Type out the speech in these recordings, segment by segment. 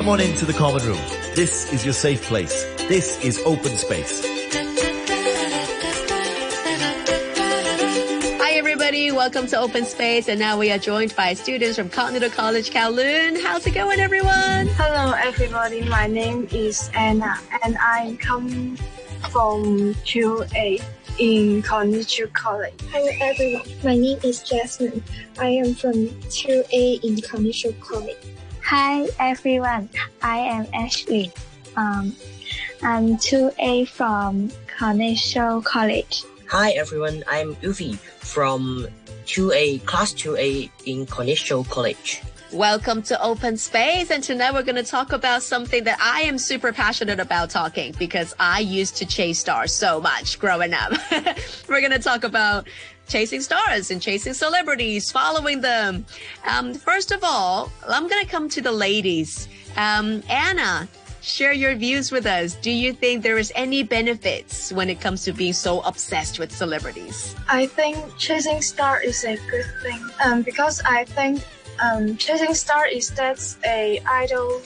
Come on into the common room. This is your safe place. This is open space. Hi everybody, welcome to Open Space and now we are joined by students from Cognitio College Kowloon. How's it going everyone? Hello everybody, my name is Anna and I come from 2A in Cognitio College. Hello everyone, my name is Jasmine. I am from 2A in Cognitio College. Hi everyone, I am Ashley. Um, I'm 2A from Cognitio College. Hi everyone, I'm Ufi from 2A, class 2A in Cognitio College. Welcome to Open Space. And tonight we're going to talk about something that I am super passionate about talking because I used to chase stars so much growing up. we're going to talk about chasing stars and chasing celebrities, following them. Um, first of all, I'm going to come to the ladies. Um, Anna, share your views with us. Do you think there is any benefits when it comes to being so obsessed with celebrities? I think chasing star is a good thing um, because I think um, chasing star is that's a idol,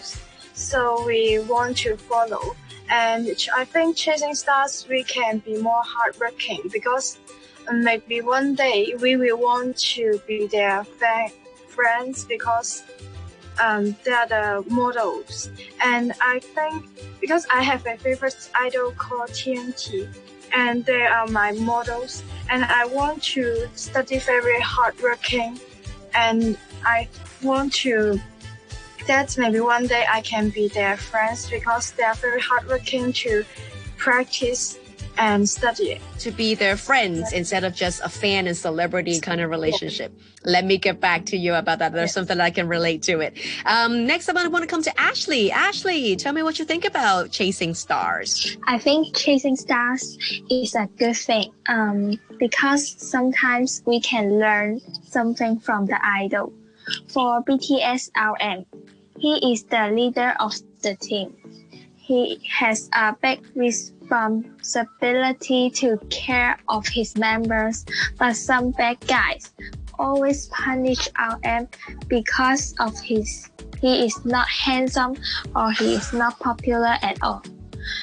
so we want to follow. And I think chasing stars we can be more hardworking because maybe one day we will want to be their friends because um, they are the models. And I think because I have a favorite idol called TNT, and they are my models, and I want to study very hardworking, and I want to that maybe one day I can be their friends because they are very hardworking to practice and study. To be their friends instead of just a fan and celebrity kind of relationship. Let me get back to you about that. There's yes. something I can relate to it. Um, next up, I want to come to Ashley. Ashley, tell me what you think about chasing stars. I think chasing stars is a good thing um, because sometimes we can learn something from the idol. For BTS RM, he is the leader of the team. He has a big responsibility to care of his members, but some bad guys always punish RM because of his he is not handsome or he is not popular at all.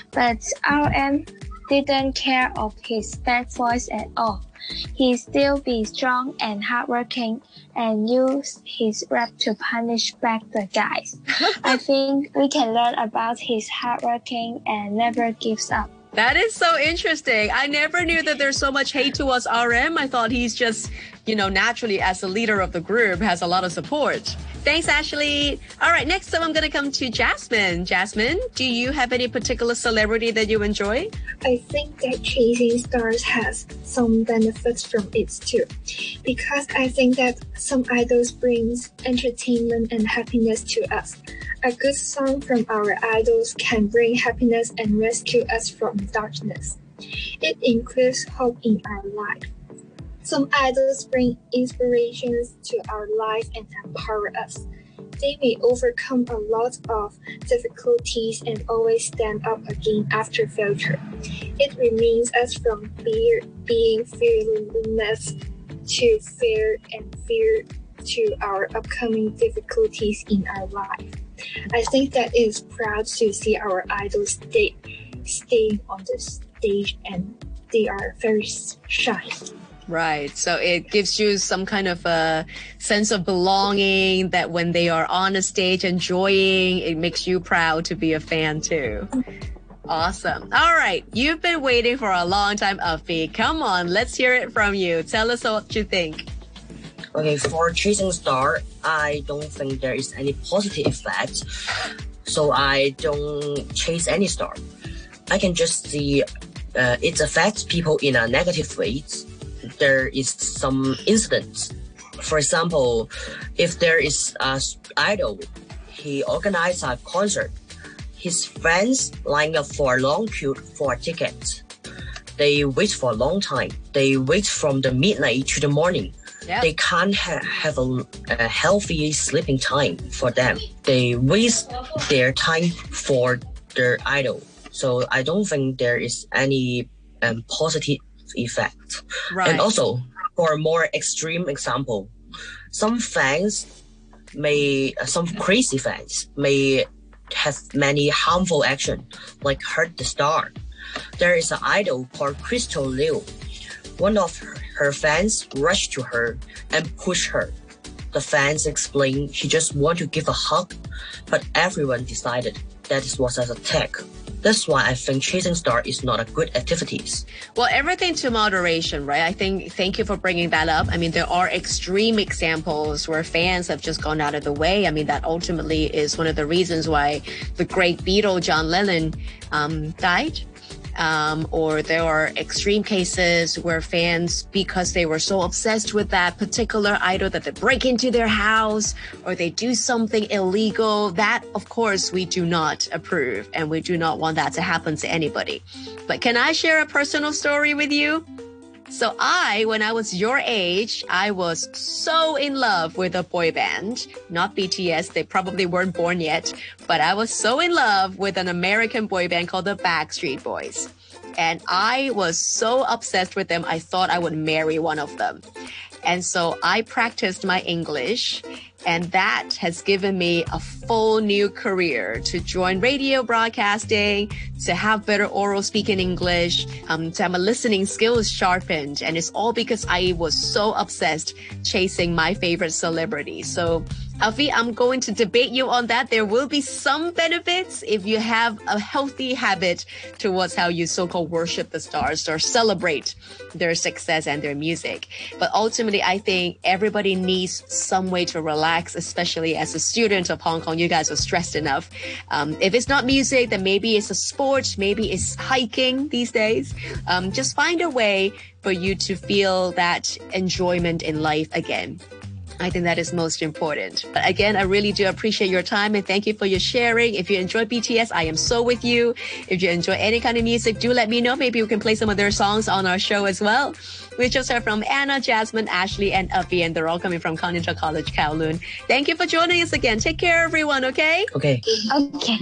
But RM didn't care of his bad voice at all. He still be strong and hardworking and use his rap to punish back the guys. I think we can learn about his hardworking and never gives up. That is so interesting. I never knew that there's so much hate towards RM. I thought he's just, you know, naturally as the leader of the group has a lot of support. Thanks, Ashley. All right, next up, I'm going to come to Jasmine. Jasmine, do you have any particular celebrity that you enjoy? I think that chasing stars has some benefits from it too, because I think that some idols brings entertainment and happiness to us. A good song from our idols can bring happiness and rescue us from darkness. It includes hope in our life. Some idols bring inspirations to our life and empower us. They may overcome a lot of difficulties and always stand up again after failure. It remains us from fear, being fearless to fear and fear to our upcoming difficulties in our life. I think that it is proud to see our idols stay, staying on the stage and they are very shy. Right. So it gives you some kind of a sense of belonging that when they are on a stage enjoying, it makes you proud to be a fan too. Awesome. All right. You've been waiting for a long time, Uffy. Come on, let's hear it from you. Tell us what you think. Okay, for chasing star, I don't think there is any positive effect. So I don't chase any star. I can just see uh, it affects people in a negative way there is some incidents. For example, if there is a idol, he organized a concert. His friends line up for a long queue for a ticket. They wait for a long time. They wait from the midnight to the morning. Yep. They can't ha- have a, a, healthy sleeping time for them. They waste their time for their idol. So I don't think there is any um, positive effect. Right. And also, for a more extreme example, some fans may, some crazy fans may have many harmful action, like hurt the star. There is an idol called Crystal Liu. One of her, her fans rushed to her and pushed her. The fans explained she just wanted to give a hug, but everyone decided that it was an tech. That's why I think chasing star is not a good activity. Well, everything to moderation, right? I think, thank you for bringing that up. I mean, there are extreme examples where fans have just gone out of the way. I mean, that ultimately is one of the reasons why the great Beatle, John Lennon, um, died um, or there are extreme cases where fans, because they were so obsessed with that particular idol that they break into their house or they do something illegal. That, of course, we do not approve and we do not want that to happen to anybody. But can I share a personal story with you? So I, when I was your age, I was so in love with a boy band, not BTS. They probably weren't born yet, but I was so in love with an American boy band called the Backstreet Boys. And I was so obsessed with them. I thought I would marry one of them. And so I practiced my English and that has given me a full new career to join radio broadcasting, to have better oral speaking English, um, to have my listening skills sharpened. And it's all because I was so obsessed chasing my favorite celebrity. So Alfie, I'm going to debate you on that. There will be some benefits if you have a healthy habit towards how you so-called worship the stars or celebrate their success and their music. But ultimately, I think everybody needs some way to relax, especially as a student of Hong Kong. You guys are stressed enough. Um, if it's not music, then maybe it's a sport, maybe it's hiking these days. Um, just find a way for you to feel that enjoyment in life again. I think that is most important. But again, I really do appreciate your time and thank you for your sharing. If you enjoy BTS, I am so with you. If you enjoy any kind of music, do let me know. Maybe we can play some of their songs on our show as well. We just heard from Anna, Jasmine, Ashley, and Uppy, and they're all coming from Cognitio College, Kowloon. Thank you for joining us again. Take care, everyone, okay? Okay. Okay.